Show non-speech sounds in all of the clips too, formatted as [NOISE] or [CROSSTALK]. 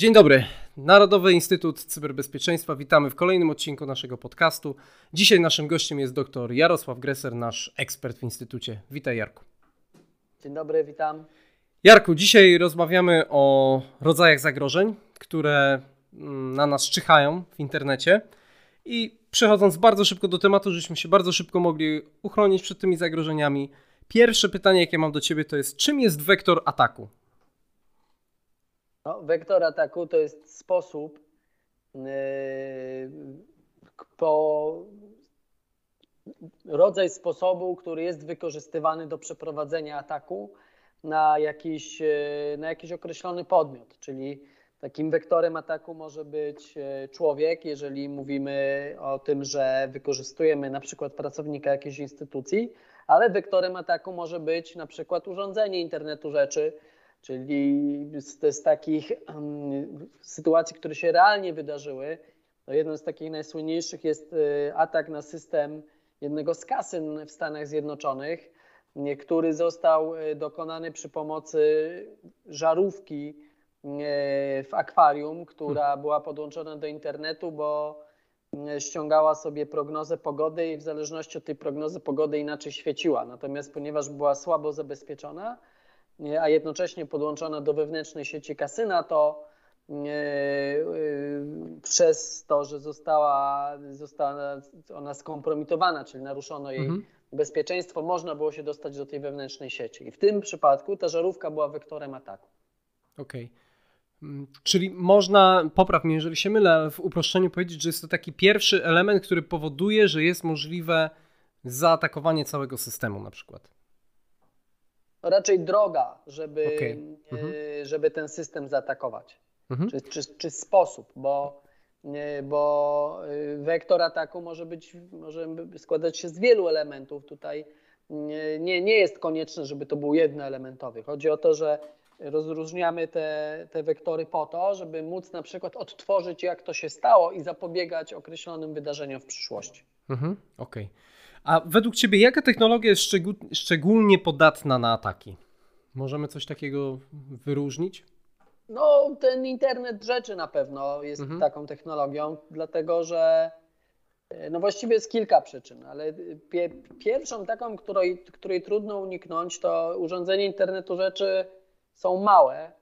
Dzień dobry. Narodowy Instytut Cyberbezpieczeństwa. Witamy w kolejnym odcinku naszego podcastu. Dzisiaj naszym gościem jest dr Jarosław Greser, nasz ekspert w Instytucie. Witaj Jarku. Dzień dobry, witam. Jarku, dzisiaj rozmawiamy o rodzajach zagrożeń, które mm, na nas czyhają w internecie. I przechodząc bardzo szybko do tematu, żebyśmy się bardzo szybko mogli uchronić przed tymi zagrożeniami. Pierwsze pytanie, jakie mam do Ciebie, to jest czym jest wektor ataku? No, wektor ataku to jest sposób yy, po rodzaj sposobu, który jest wykorzystywany do przeprowadzenia ataku na jakiś, yy, na jakiś określony podmiot, czyli takim wektorem ataku może być yy, człowiek, jeżeli mówimy o tym, że wykorzystujemy na przykład pracownika jakiejś instytucji, ale wektorem ataku może być na przykład urządzenie internetu rzeczy, Czyli z, z takich um, sytuacji, które się realnie wydarzyły, no jedną z takich najsłynniejszych jest y, atak na system jednego z kasyn w Stanach Zjednoczonych, który został y, dokonany przy pomocy żarówki y, w akwarium, która hmm. była podłączona do internetu, bo ściągała sobie prognozę pogody i w zależności od tej prognozy pogody inaczej świeciła. Natomiast ponieważ była słabo zabezpieczona, a jednocześnie podłączona do wewnętrznej sieci kasyna, to e, przez to, że została, została ona skompromitowana, czyli naruszono jej mhm. bezpieczeństwo, można było się dostać do tej wewnętrznej sieci. I w tym przypadku ta żarówka była wektorem ataku. Okej. Okay. Mm, czyli można, popraw mnie, jeżeli się mylę, ale w uproszczeniu powiedzieć, że jest to taki pierwszy element, który powoduje, że jest możliwe zaatakowanie całego systemu na przykład raczej droga, żeby, okay. mhm. żeby ten system zaatakować. Mhm. Czy, czy, czy sposób, bo, bo y, wektor ataku może być, może składać się z wielu elementów. Tutaj nie, nie jest konieczne, żeby to był jednoelementowy. Chodzi o to, że rozróżniamy te, te wektory po to, żeby móc na przykład odtworzyć, jak to się stało i zapobiegać określonym wydarzeniom w przyszłości. Mhm. Okej. Okay. A według Ciebie jaka technologia jest szczególnie podatna na ataki? Możemy coś takiego wyróżnić? No, ten internet rzeczy na pewno jest mhm. taką technologią, dlatego że no właściwie jest kilka przyczyn, ale pie, pierwszą taką, której, której trudno uniknąć, to urządzenia internetu rzeczy są małe, E,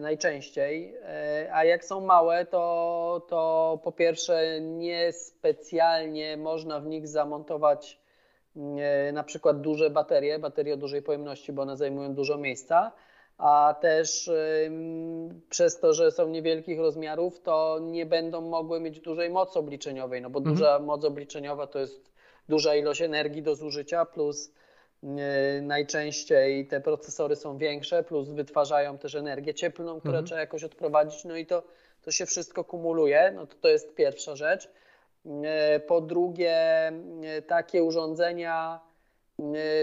najczęściej, e, a jak są małe, to, to po pierwsze niespecjalnie można w nich zamontować e, na przykład duże baterie, baterie o dużej pojemności, bo one zajmują dużo miejsca, a też przez to, że są niewielkich rozmiarów, to nie będą mogły mieć dużej mocy obliczeniowej, no bo mhm. duża moc obliczeniowa to jest duża ilość energii do zużycia plus E, najczęściej te procesory są większe, plus wytwarzają też energię cieplną, którą mhm. trzeba jakoś odprowadzić, no i to, to się wszystko kumuluje, no to to jest pierwsza rzecz. E, po drugie, e, takie urządzenia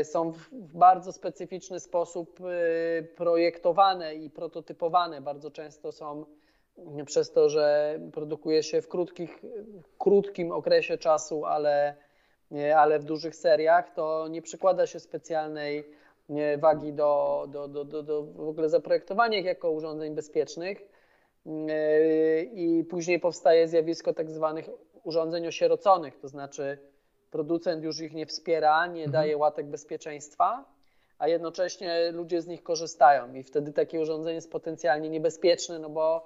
są w bardzo specyficzny sposób projektowane i prototypowane. Bardzo często są przez to, że produkuje się w krótkich, krótkim okresie czasu, ale ale w dużych seriach to nie przykłada się specjalnej wagi do, do, do, do, do w ogóle zaprojektowania ich jako urządzeń bezpiecznych. I później powstaje zjawisko tak zwanych urządzeń osieroconych, to znaczy producent już ich nie wspiera, nie mhm. daje łatek bezpieczeństwa, a jednocześnie ludzie z nich korzystają i wtedy takie urządzenie jest potencjalnie niebezpieczne, no bo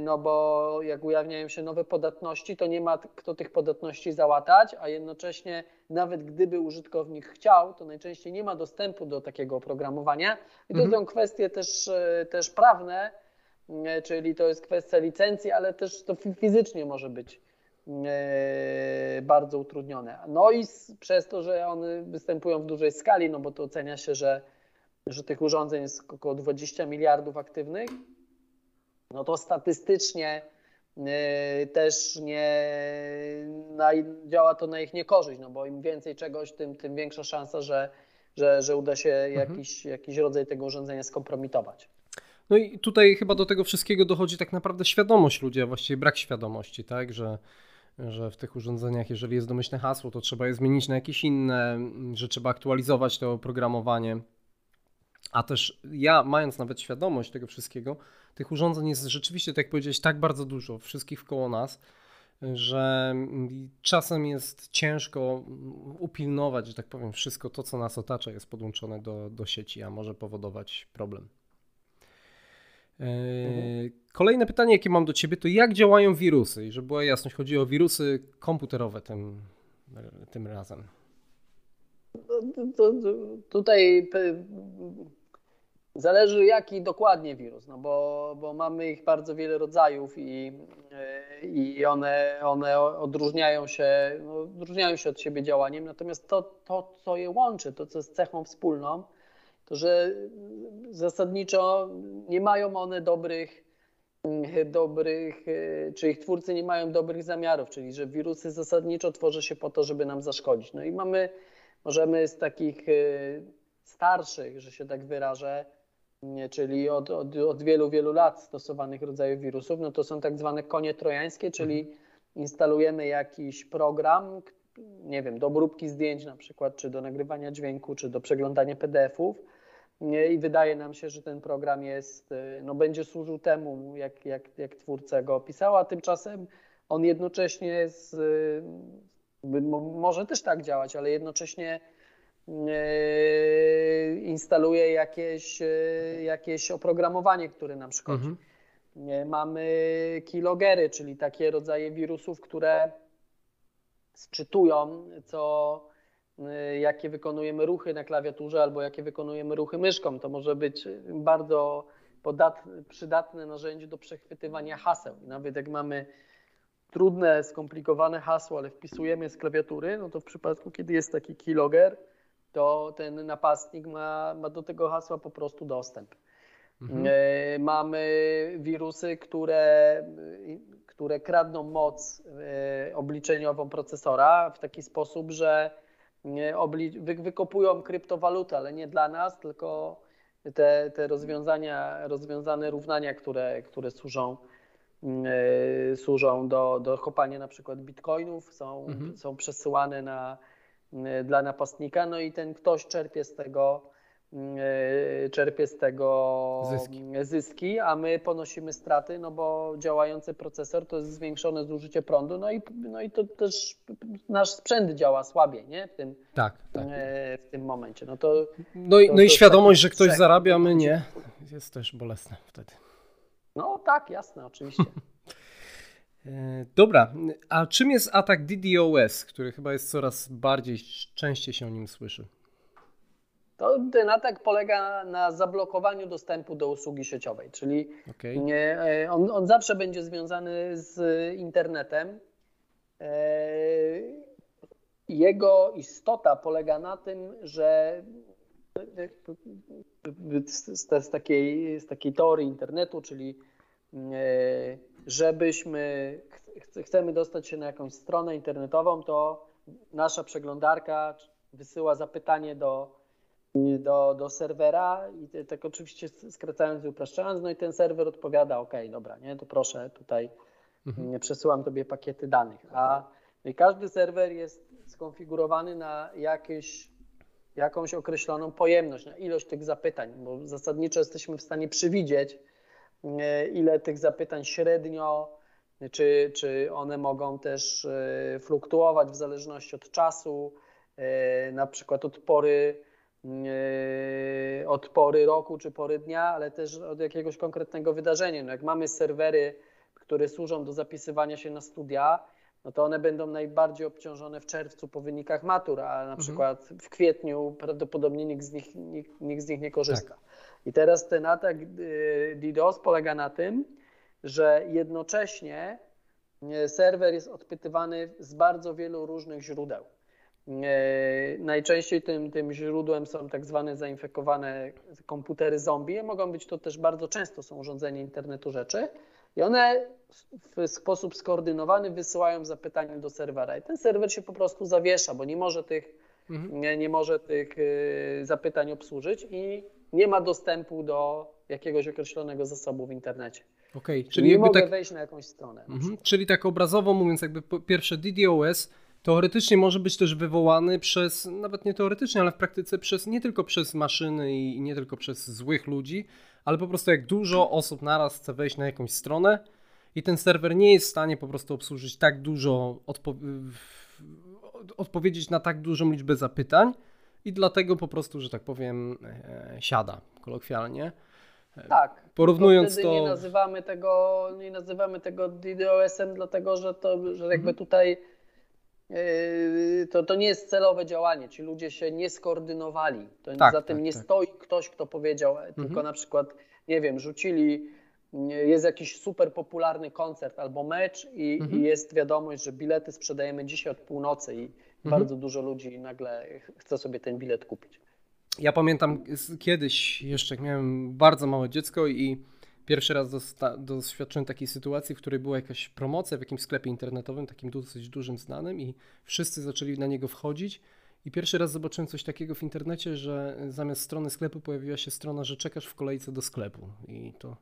no bo jak ujawniają się nowe podatności, to nie ma kto tych podatności załatać, a jednocześnie nawet gdyby użytkownik chciał, to najczęściej nie ma dostępu do takiego oprogramowania. I to mhm. są kwestie też, e, też prawne, e, czyli to jest kwestia licencji, ale też to fizycznie może być bardzo utrudnione. No i przez to, że one występują w dużej skali, no bo to ocenia się, że, że tych urządzeń jest około 20 miliardów aktywnych, no to statystycznie y, też nie na, działa to na ich niekorzyść, no bo im więcej czegoś, tym, tym większa szansa, że, że, że uda się mhm. jakiś, jakiś rodzaj tego urządzenia skompromitować. No i tutaj chyba do tego wszystkiego dochodzi tak naprawdę świadomość ludzi, a właściwie brak świadomości, tak, że, że w tych urządzeniach, jeżeli jest domyślne hasło, to trzeba je zmienić na jakieś inne, że trzeba aktualizować to oprogramowanie. A też ja, mając nawet świadomość tego wszystkiego, tych urządzeń jest rzeczywiście, tak jak powiedziałeś, tak bardzo dużo, wszystkich wkoło nas, że czasem jest ciężko upilnować, że tak powiem, wszystko to, co nas otacza, jest podłączone do, do sieci, a może powodować problem. Mhm. Kolejne pytanie, jakie mam do Ciebie, to jak działają wirusy? I żeby była jasność, chodzi o wirusy komputerowe tym, tym razem. To, to, tutaj zależy jaki dokładnie wirus, no bo, bo mamy ich bardzo wiele rodzajów i, i one, one odróżniają, się, no, odróżniają się od siebie działaniem, natomiast to, to, co je łączy, to co jest cechą wspólną, to że zasadniczo nie mają one dobrych, dobrych, czy ich twórcy nie mają dobrych zamiarów, czyli że wirusy zasadniczo tworzy się po to, żeby nam zaszkodzić. No i mamy, możemy z takich starszych, że się tak wyrażę, czyli od, od, od wielu, wielu lat stosowanych rodzajów wirusów, no to są tak zwane konie trojańskie, czyli mhm. instalujemy jakiś program, nie wiem, do obróbki zdjęć na przykład, czy do nagrywania dźwięku, czy do przeglądania PDF-ów i wydaje nam się, że ten program jest, y, no, będzie służył temu, jak, jak, jak twórca go opisał, a tymczasem on jednocześnie y, może też tak działać, ale jednocześnie instaluje jakieś, jakieś oprogramowanie, które nam szkodzi. Mhm. Mamy kilogery, czyli takie rodzaje wirusów, które sczytują, co Y, jakie wykonujemy ruchy na klawiaturze albo jakie wykonujemy ruchy myszką. To może być bardzo przydatne narzędzie do przechwytywania haseł. Nawet jak mamy trudne, skomplikowane hasło, ale wpisujemy z klawiatury, no to w przypadku, kiedy jest taki keylogger, to ten napastnik ma, ma do tego hasła po prostu dostęp. Mhm. Y, mamy wirusy, które, które kradną moc y, obliczeniową procesora w taki sposób, że wykopują kryptowalutę, ale nie dla nas, tylko te, te rozwiązania, rozwiązane równania, które, które służą, służą do, do kopania na przykład bitcoinów, są, mhm. są przesyłane na, dla napastnika, no i ten ktoś czerpie z tego E, czerpie z tego zyski. zyski. a my ponosimy straty, no bo działający procesor to jest zwiększone zużycie prądu, no i, no i to też nasz sprzęt działa słabiej, nie? W tym, tak, tak. E, w tym momencie. No, to, no, i, to, no i świadomość, że ktoś zarabia, my nie, jest też bolesne wtedy. No tak, jasne, oczywiście. [LAUGHS] E, dobra, a czym jest atak DDoS, który chyba jest coraz bardziej, częściej się o nim słyszy? To ten atak polega na zablokowaniu dostępu do usługi sieciowej, czyli okay. nie, e, on, on zawsze będzie związany z internetem. E, jego istota polega na tym, że z, z, takiej, z takiej teorii internetu, czyli żebyśmy chcemy dostać się na jakąś stronę internetową, to nasza przeglądarka wysyła zapytanie do do, do serwera i tak oczywiście skracając i upraszczając, no i ten serwer odpowiada, ok, dobra, nie, to proszę tutaj mhm. przesyłam tobie pakiety danych, a no każdy serwer jest skonfigurowany na jakieś, jakąś określoną pojemność, na ilość tych zapytań, bo zasadniczo jesteśmy w stanie przewidzieć, ile tych zapytań średnio, czy, czy one mogą też e, fluktuować w zależności od czasu, e, na przykład od pory E, od pory roku czy pory dnia, ale też od jakiegoś konkretnego wydarzenia. No jak mamy serwery, które służą do zapisywania się na studia, no to one będą najbardziej obciążone w czerwcu po wynikach matur, a na mhm. przykład w kwietniu prawdopodobnie nikt z nich, nikt, nikt z nich nie korzysta. Tak. I teraz ten atak e, DDoS polega na tym, że jednocześnie e, serwer jest odpytywany z bardzo wielu różnych źródeł. E, najczęściej tym, tym źródłem są tak zwane zainfekowane komputery zombie. Mogą być to też bardzo często są urządzenia internetu rzeczy i one w sposób skoordynowany wysyłają zapytanie do serwera i ten serwer się po prostu zawiesza, bo nie może tych, mhm. nie, nie może tych zapytań obsłużyć i nie ma dostępu do jakiegoś określonego zasobu w internecie. Okay, czyli nie mogę tak... wejść na jakąś stronę. Mhm. Czyli tak obrazowo mówiąc, jakby pierwsze DDoS teoretycznie może być też wywołany przez, nawet nie teoretycznie, ale w praktyce przez, nie tylko przez maszyny i nie tylko przez złych ludzi, ale po prostu jak dużo osób naraz chce wejść na jakąś stronę i ten serwer nie jest w stanie po prostu obsłużyć tak dużo, odpo odpowiedzieć na tak dużą liczbę zapytań i dlatego po prostu, że tak powiem, e, siada kolokwialnie. Tak. Porównując to. Nie nazywamy tego, nie nazywamy tego DDoS-em, dlatego że to, że jakby mhm. tutaj yy, to, to nie jest celowe działanie. Ci ludzie się nie skoordynowali. To tak, za tym tak, nie tak. stoi ktoś, kto powiedział, mhm. tylko na przykład, nie wiem, rzucili, jest jakiś super popularny koncert albo mecz i, mhm. i jest wiadomość, że bilety sprzedajemy dzisiaj od północy i mhm. bardzo dużo ludzi nagle chce sobie ten bilet kupić. Ja pamiętam kiedyś, jeszcze jak miałem bardzo małe dziecko i pierwszy raz doświadczyłem takiej sytuacji, w której była jakaś promocja w jakimś sklepie internetowym, takim dosyć dużym, znanym i wszyscy zaczęli na niego wchodzić. I pierwszy raz zobaczyłem coś takiego w internecie, że zamiast strony sklepu pojawiła się strona, że czekasz w kolejce do sklepu. I to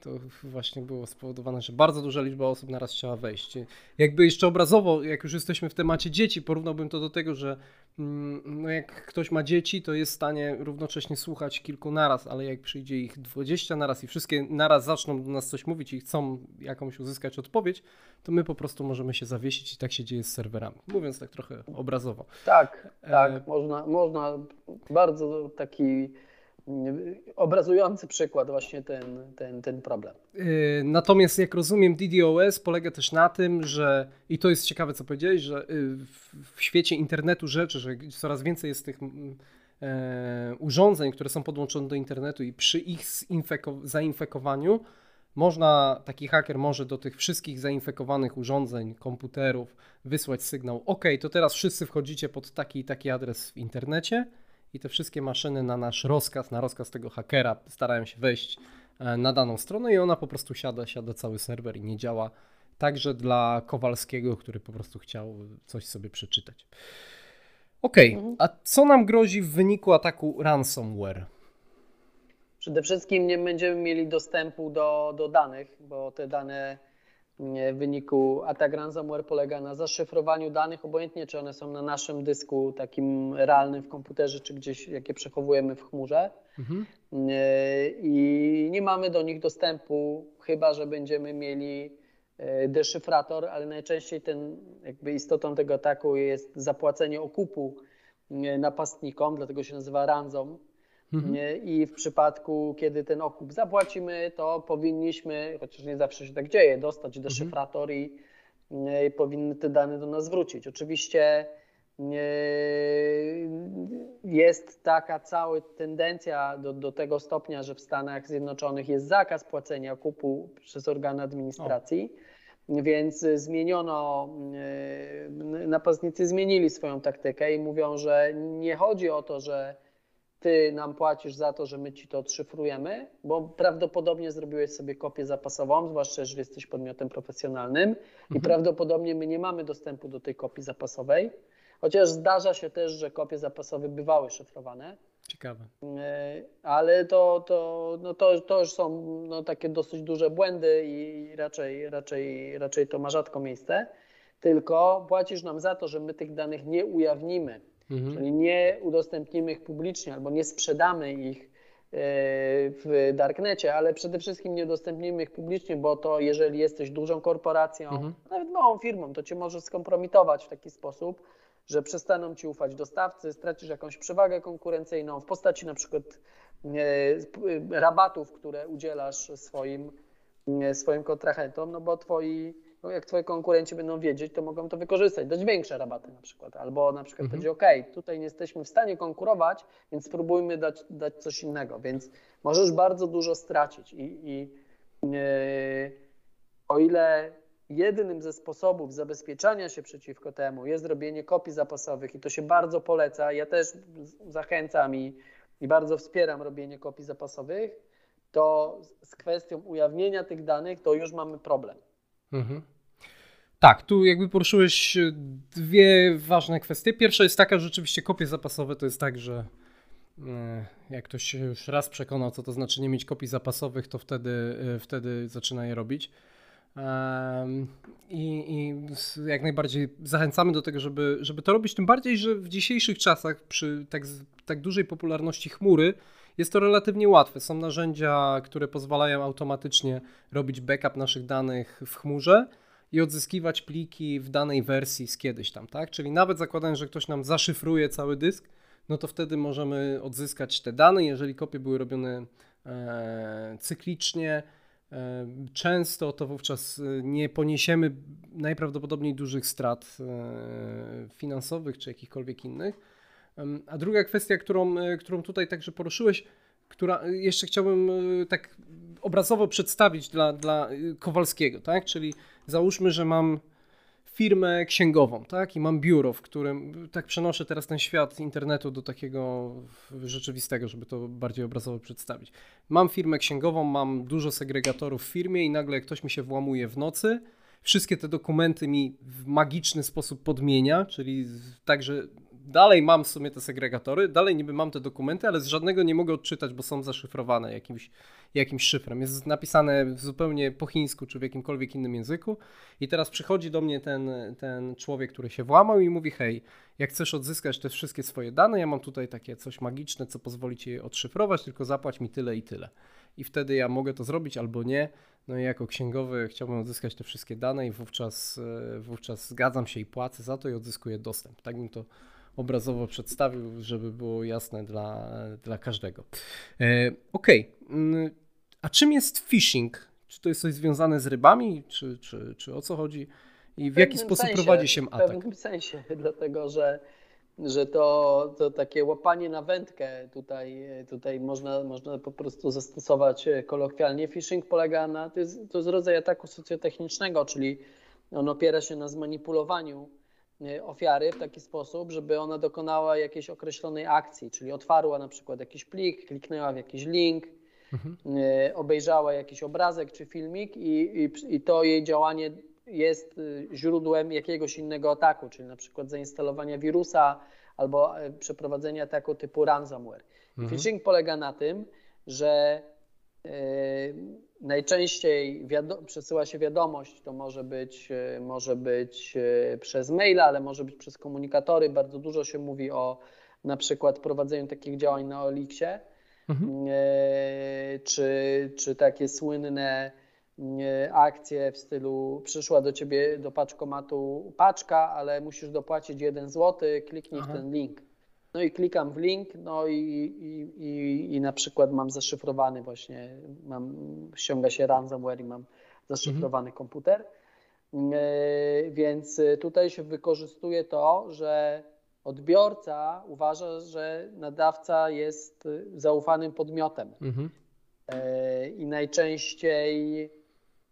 to właśnie było spowodowane, że bardzo duża liczba osób naraz chciała wejść. Jakby jeszcze obrazowo, jak już jesteśmy w temacie dzieci, porównałbym to do tego, że mm, no jak ktoś ma dzieci, to jest w stanie równocześnie słuchać kilku naraz, ale jak przyjdzie ich 20 naraz i wszystkie naraz zaczną do nas coś mówić i chcą jakąś uzyskać odpowiedź, to my po prostu możemy się zawiesić i tak się dzieje z serwerami. Mówiąc tak trochę obrazowo. Tak, tak, e... można, można bardzo taki obrazujący przykład właśnie ten, ten, ten problem. Y, natomiast jak rozumiem DDoS polega też na tym, że i to jest ciekawe co powiedziałeś, że y, w świecie internetu rzeczy, że coraz więcej jest tych mm, e, urządzeń, które są podłączone do internetu i przy ich zainfekowaniu można, taki haker może do tych wszystkich zainfekowanych urządzeń, komputerów wysłać sygnał OK, to teraz wszyscy wchodzicie pod taki i taki adres w internecie i te wszystkie maszyny na nasz rozkaz, na rozkaz tego hakera starają się wejść e, na daną stronę i ona po prostu siada, siada cały serwer i nie działa. Także dla Kowalskiego, który po prostu chciał coś sobie przeczytać. Ok, mhm. a co nam grozi w wyniku ataku ransomware? Przede wszystkim nie będziemy mieli dostępu do, do danych, bo te dane wyniku atak ransomware polega na zaszyfrowaniu danych, obojętnie czy one są na naszym dysku takim realnym w komputerze, czy gdzieś, jakie przechowujemy w chmurze. Mhm. I nie mamy do nich dostępu, chyba że będziemy mieli e, deszyfrator, ale najczęściej ten, jakby istotą tego ataku jest zapłacenie okupu e, napastnikom, dlatego się nazywa ransom Mhm. I w przypadku, kiedy ten okup zapłacimy, to powinniśmy, chociaż nie zawsze się tak dzieje, dostać mhm. deszyfrator i, i powinny te dane do nas wrócić. Oczywiście jest taka cała tendencja do, do tego stopnia, że w Stanach Zjednoczonych jest zakaz płacenia okupu przez organy administracji. O. Więc zmieniono, napastnicy zmienili swoją taktykę i mówią, że nie chodzi o to, że ty nam płacisz za to, że my ci to odszyfrujemy, bo prawdopodobnie zrobiłeś sobie kopię zapasową, zwłaszcza jeżeli jesteś podmiotem profesjonalnym i mhm. prawdopodobnie my nie mamy dostępu do tej kopii zapasowej, chociaż zdarza się też, że kopie zapasowe bywały szyfrowane. Ciekawe. E, ale to, to, no to, to już są no, takie dosyć duże błędy i raczej, raczej, raczej to ma rzadko miejsce. Tylko płacisz nam za to, że my tych danych nie ujawnimy Mhm. Czyli nie udostępnimy ich publicznie albo nie sprzedamy ich e, w darknecie, ale przede wszystkim nie udostępnimy ich publicznie, bo to jeżeli jesteś dużą korporacją, mhm. nawet małą firmą, to cię może skompromitować w taki sposób, że przestaną ci ufać dostawcy, stracisz jakąś przewagę konkurencyjną w postaci na przykład e, rabatów, które udzielasz swoim, e, swoim kontrahentom, no bo twoi no jak twoi konkurenci będą wiedzieć, to mogą to wykorzystać, dać większe rabaty na przykład, albo na przykład mhm. będzie ok, tutaj nie jesteśmy w stanie konkurować, więc spróbujmy dać, dać coś innego, więc możesz bardzo dużo stracić i, i yy, o ile jednym ze sposobów zabezpieczania się przeciwko temu jest robienie kopii zapasowych i to się bardzo poleca, ja też zachęcam i, i bardzo wspieram robienie kopii zapasowych, to z kwestią ujawnienia tych danych to już mamy problem. Mhm. Tak, tu jakby poruszyłeś e, dwie ważne kwestie. Pierwsza jest taka, że rzeczywiście kopie zapasowe to jest tak, że e, jak ktoś się już raz przekonał, co to znaczy nie mieć kopii zapasowych, to wtedy, e, wtedy zaczyna je robić. I, I, jak najbardziej zachęcamy do tego, żeby, żeby to robić. Tym bardziej, że w dzisiejszych czasach, przy tak, tak dużej popularności chmury, jest to relatywnie łatwe. Są narzędzia, które pozwalają automatycznie robić backup naszych danych w chmurze i odzyskiwać pliki w danej wersji z kiedyś tam, tak? Czyli nawet zakładając, że ktoś nam zaszyfruje cały dysk, no to wtedy możemy odzyskać te dane, jeżeli kopie były robione e, cyklicznie, e, często to wówczas e, nie poniesiemy najprawdopodobniej dużych strat e, finansowych czy jakichkolwiek innych. A druga kwestia, którą, e, którą tutaj także poruszyłeś, która jeszcze chciałbym e, tak obrazowo przedstawić dla, dla Kowalskiego, tak? Czyli załóżmy, że mam firmę księgową, tak? I mam biuro, w którym tak przenoszę teraz ten świat internetu do takiego rzeczywistego, żeby to bardziej obrazowo przedstawić. Mam firmę księgową, mam dużo segregatorów w firmie i nagle ktoś mi się włamuje w nocy, wszystkie te dokumenty mi w magiczny sposób podmienia, czyli tak, że dalej mam w sumie te segregatory, dalej niby mam te dokumenty, ale z żadnego nie mogę odczytać, bo są zaszyfrowane jakimś, jakimś szyfrem. Jest napisane zupełnie po chińsku czy w jakimkolwiek innym języku. I teraz przychodzi do mnie ten, ten człowiek, który się włamał i mówi: Hej, jak chcesz odzyskać te wszystkie swoje dane, ja mam tutaj takie coś magiczne, co pozwoli ci je odszyfrować, tylko zapłać mi tyle i tyle. I wtedy ja mogę to zrobić albo nie. No i jako księgowy chciałbym odzyskać te wszystkie dane i wówczas, e, wówczas zgadzam się i płacę za to i odzyskuję dostęp. Tak bym to obrazowo przedstawił, żeby było jasne dla, dla każdego. E, ok, mm, a czym jest phishing? Czy to jest coś związane z rybami, czy, czy, czy o co chodzi? I w, w jaki sposób sensie, prowadzi się atak? W pewnym sensie, [LAUGHS] dlatego że, że to, to takie łapanie na wędkę tutaj, tutaj można, można po prostu zastosować kolokwialnie. Phishing polega na, to jest, to jest rodzaj ataku socjotechnicznego, czyli on opiera się na zmanipulowaniu ofiary w taki sposób, żeby ona dokonała jakiejś określonej akcji, czyli otwarła na przykład jakiś plik, kliknęła w jakiś link, mhm. Y, obejrzała jakiś obrazek czy filmik i, i, i to jej działanie jest y, źródłem jakiegoś innego ataku, czyli na przykład zainstalowania wirusa albo przeprowadzenia ataku typu ransomware. Mhm. Phishing polega na tym, że Najczęściej przesyła się wiadomość, to może być, e, może być e, przez maila, ale może być przez komunikatory. Bardzo dużo się mówi o na przykład prowadzeniu takich działań na Olixie, mhm. Czy, czy takie słynne akcje w stylu przyszła do ciebie do paczkomatu paczka, ale musisz dopłacić jeden zł, kliknij Aha. w ten link. No i klikam w link, no i, i, i, i na przykład mam zaszyfrowany właśnie, mam, ściąga się ransomware i mam zaszyfrowany mhm. komputer. E, więc tutaj się wykorzystuje to, że odbiorca uważa, że nadawca jest zaufanym podmiotem. Mhm. E, I najczęściej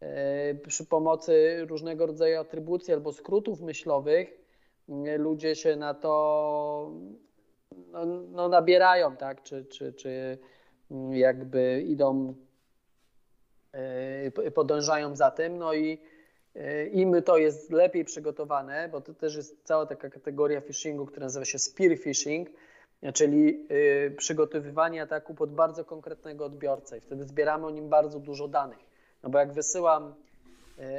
e, przy pomocy różnego rodzaju atrybucji albo skrótów myślowych ludzie się na to no, no nabierają, tak, czy, czy, czy jakby idą, e, podążają za tym, no i e, im to jest lepiej przygotowane, bo to też jest cała taka kategoria phishingu, która nazywa się spear phishing, czyli e, przygotowywanie ataku pod bardzo konkretnego odbiorcę i wtedy zbieramy o nim bardzo dużo danych. No bo jak wysyłam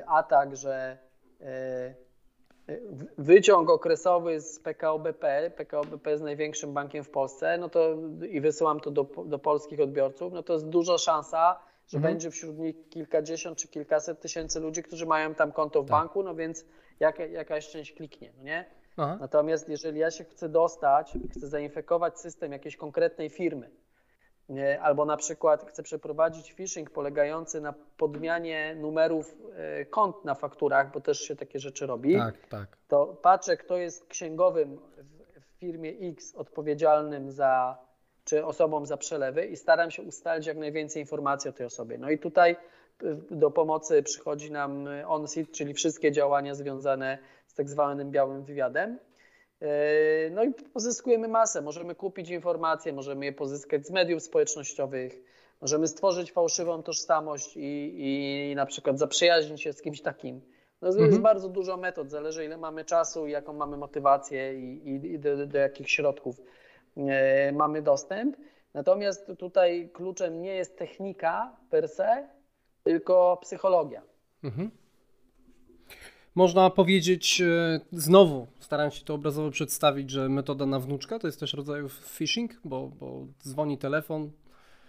atak, że wyciąg okresowy z PKO BP, PKO BP jest największym bankiem w Polsce, no to i wysyłam to do, do polskich odbiorców, no to jest duża szansa, że mhm. będzie wśród nich kilkadziesiąt czy kilkaset tysięcy ludzi, którzy mają tam konto w tak. banku, no więc jaka, jakaś część kliknie, no nie? Aha. Natomiast jeżeli ja się chcę dostać, chcę zainfekować system jakiejś konkretnej firmy, albo na przykład chcę przeprowadzić phishing polegający na podmianie numerów e, kont na fakturach, bo też się takie rzeczy robi, tak, tak. to patrzę, kto jest księgowym w firmie X odpowiedzialnym za, czy osobą za przelewy i staram się ustalić jak najwięcej informacji o tej osobie. No i tutaj e, do pomocy przychodzi nam OnSIT, czyli wszystkie działania związane z tak zwanym białym wywiadem. Yy, no i pozyskujemy masę. Możemy kupić informacje, możemy je pozyskać z mediów społecznościowych, możemy stworzyć fałszywą tożsamość i, i na przykład zaprzyjaźnić się z kimś takim. No jest mhm. bardzo dużo metod, zależy ile mamy czasu i jaką mamy motywację i, i do, do, jakich środków e, mamy dostęp. Natomiast tutaj kluczem nie jest technika per se, tylko psychologia. Mhm. Można powiedzieć, e, znowu staram się to obrazowo przedstawić, że metoda na wnuczka to jest też rodzaj phishing, bo, bo dzwoni telefon.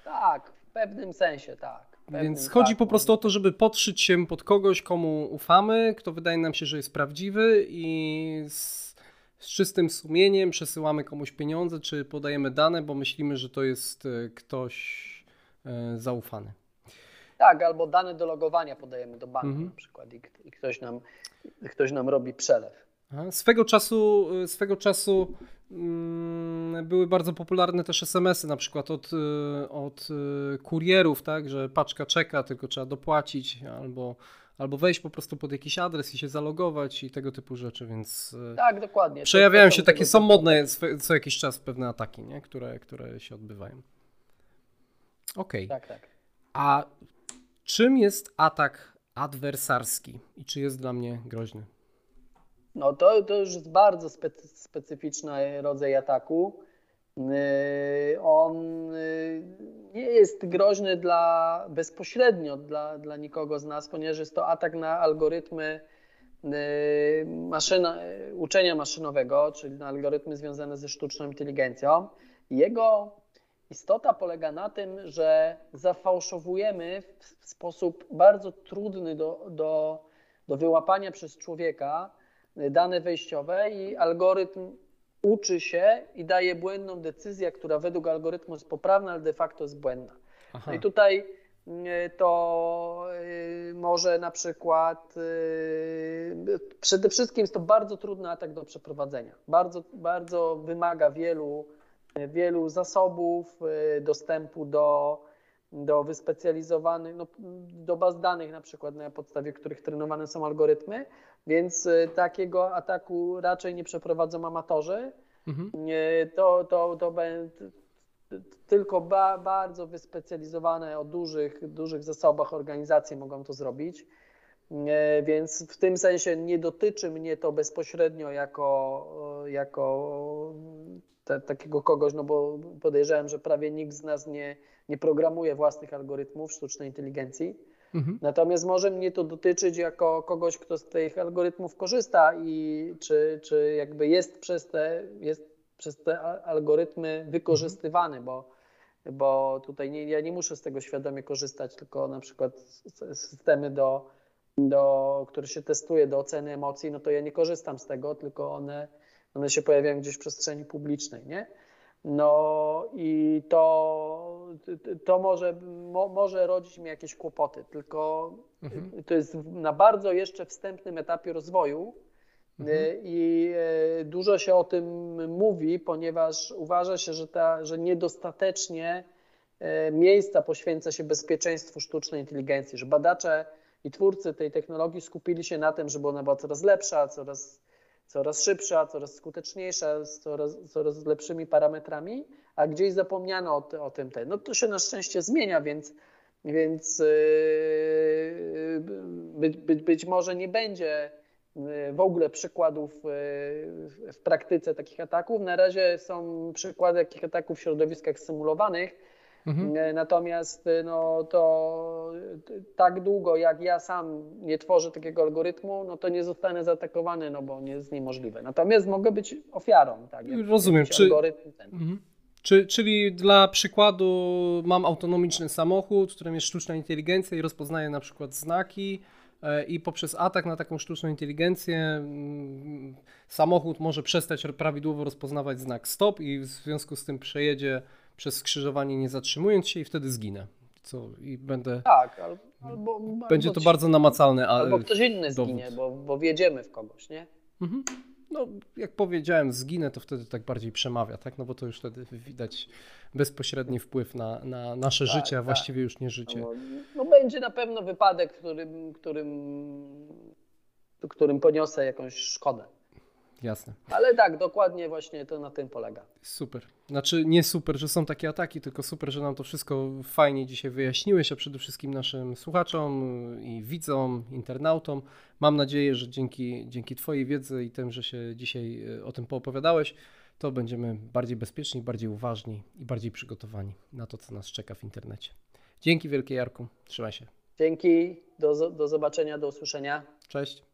Tak, w pewnym sensie tak. Pewnym, Więc chodzi tak, po prostu o to, żeby podszyć się pod kogoś, komu ufamy, kto wydaje nam się, że jest prawdziwy i z, z czystym sumieniem przesyłamy komuś pieniądze, czy podajemy dane, bo myślimy, że to jest e, ktoś e, zaufany. Tak, albo dane do logowania podajemy do banku mhm. na przykład i, i, ktoś, nam, ktoś nam robi przelew. Swego czasu, swego czasu mm, były bardzo popularne też SMS-y, na przykład od, od kurierów, tak, że paczka czeka, tylko trzeba dopłacić, albo, albo wejść po prostu pod jakiś adres i się zalogować i tego typu rzeczy, więc tak, dokładnie. przejawiają się takie, są modne co jakiś czas pewne ataki, nie? Które, które się odbywają. Okej. Okay. Tak, tak. A Czym jest atak adwersarski i czy jest dla mnie groźny? No to, to już jest bardzo specy, specyficzny rodzaj ataku. Yy, on yy, nie jest groźny dla, bezpośrednio dla, dla nikogo z nas, ponieważ jest to atak na algorytmy yy, maszyna, uczenia maszynowego, czyli na algorytmy związane ze sztuczną inteligencją. Jego Istota polega na tym, że zafałszowujemy w sposób bardzo trudny do, do, do wyłapania przez człowieka dane wejściowe i algorytm uczy się i daje błędną decyzję, która według algorytmu jest poprawna, ale de facto jest błędna. Aha. No i tutaj y, to y, może na przykład y, przede wszystkim jest to bardzo trudny atak do przeprowadzenia. Bardzo, bardzo wymaga wielu wielu zasobów, y, dostępu do, do wyspecjalizowanych, no, do baz danych na przykład, na podstawie których trenowane są algorytmy, więc y, takiego ataku raczej nie przeprowadzą amatorzy. Mhm. To, to, to będzie tylko ba, bardzo wyspecjalizowane o dużych, dużych zasobach organizacje mogą to zrobić. Więc w tym sensie nie dotyczy mnie to bezpośrednio jako, jako te, takiego kogoś, no bo podejrzewam, że prawie nikt z nas nie, nie programuje własnych algorytmów sztucznej inteligencji. Mhm. Natomiast może mnie to dotyczyć jako kogoś, kto z tych algorytmów korzysta i czy, czy jakby jest przez te, jest przez te algorytmy wykorzystywany, mhm. bo, bo tutaj nie, ja nie muszę z tego świadomie korzystać, tylko na przykład systemy do, do, które się testuje do oceny emocji, no to ja nie korzystam z tego, tylko one one się pojawiają gdzieś w przestrzeni publicznej, nie? No i to, to może, mo, może rodzić mi jakieś kłopoty, tylko mhm. to jest na bardzo jeszcze wstępnym etapie rozwoju mhm. i e, dużo się o tym mówi, ponieważ uważa się, że, ta, że niedostatecznie e, miejsca poświęca się bezpieczeństwu sztucznej inteligencji, że badacze i twórcy tej technologii skupili się na tym, żeby ona była coraz lepsza, coraz coraz szybsza, coraz skuteczniejsza, z coraz, coraz lepszymi parametrami, a gdzieś zapomniano o, o tym. Te. No to się na szczęście zmienia, więc, więc yy, być, być, być może nie będzie yy, w ogóle przykładów yy, w praktyce takich ataków. Na razie są przykłady takich ataków w środowiskach symulowanych, Mhm. E, natomiast e, no, to tak długo, jak ja sam nie tworzę takiego algorytmu, no to nie zostanę zaatakowany, no bo nie jest niemożliwe. Natomiast mogę być ofiarą. Tak, Rozumiem. Czy, mhm. Czy, czyli dla przykładu mam autonomiczny samochód, w którym jest sztuczna inteligencja i rozpoznaje na przykład znaki e, i poprzez atak na taką sztuczną inteligencję mm, samochód może przestać prawidłowo rozpoznawać znak stop i w związku z tym przejedzie przez skrzyżowanie nie zatrzymując się i wtedy zginę. Co, I będę. Tak, albo. Będzie albo to bardzo namacalne. Albo ktoś inny dowód. zginie, bo, bo wjedziemy w kogoś, nie? Mhm. No, jak powiedziałem, zginę, to wtedy tak bardziej przemawia, tak? No bo to już wtedy widać bezpośredni wpływ na, na nasze tak, życie, a tak. właściwie już nie życie. No, no, będzie na pewno wypadek, którym, którym, którym poniosę jakąś szkodę. Jasne. Ale tak, dokładnie właśnie to na tym polega. Super. Znaczy nie super, że są takie ataki, tylko super, że nam to wszystko fajnie dzisiaj wyjaśniłeś, a przede wszystkim naszym słuchaczom i widzom, internautom. Mam nadzieję, że dzięki, dzięki Twojej wiedzy i tym, że się dzisiaj e, o tym poopowiadałeś, to będziemy bardziej bezpieczni, bardziej uważni i bardziej przygotowani na to, co nas czeka w internecie. Dzięki wielkie Jarku. Trzymaj się. Dzięki. Do, do zobaczenia, do usłyszenia. Cześć.